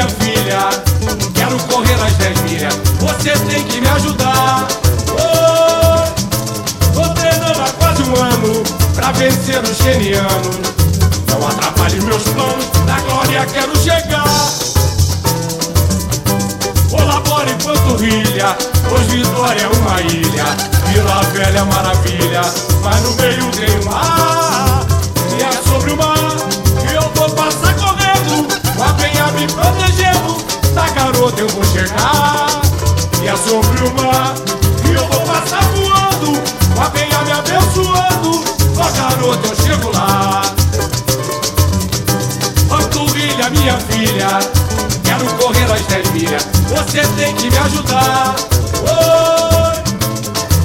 minha filha. Quero correr as dez milhas. Você tem que me ajudar. Oh, tô treinando há quase um ano pra vencer os genianos. Não atrapalhe meus planos. Na glória quero chegar. Colabore enquanto rilha. Hoje Vitória é uma ilha. Vila Velha é maravilha. Garota eu vou chegar. E é sobre o mar que eu vou passar voando. Mas venha me abençoando, ó garota eu chego lá. Panturrilha, minha filha, quero correr as 10 milhas. Você tem que me ajudar. Oi,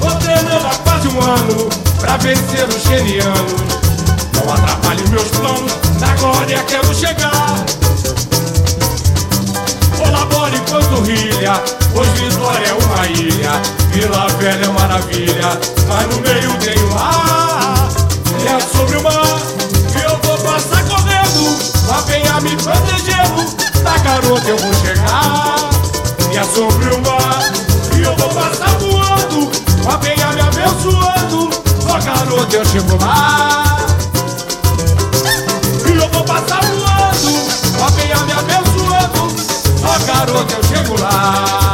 vou treinando há quase um ano pra vencer os xenianos. Não atrapalhe meus planos, na glória quero chegar. É maravilha, mas no meio tem o mar. E é sobre o mar que eu vou passar correndo. Mas venha me protegendo, da garota eu vou chegar. E é sobre o mar que eu vou passar voando. Mas venha me abençoando, ó garota eu chego lá. E eu vou passar voando, ó venha me abençoando, ó garota eu chego lá.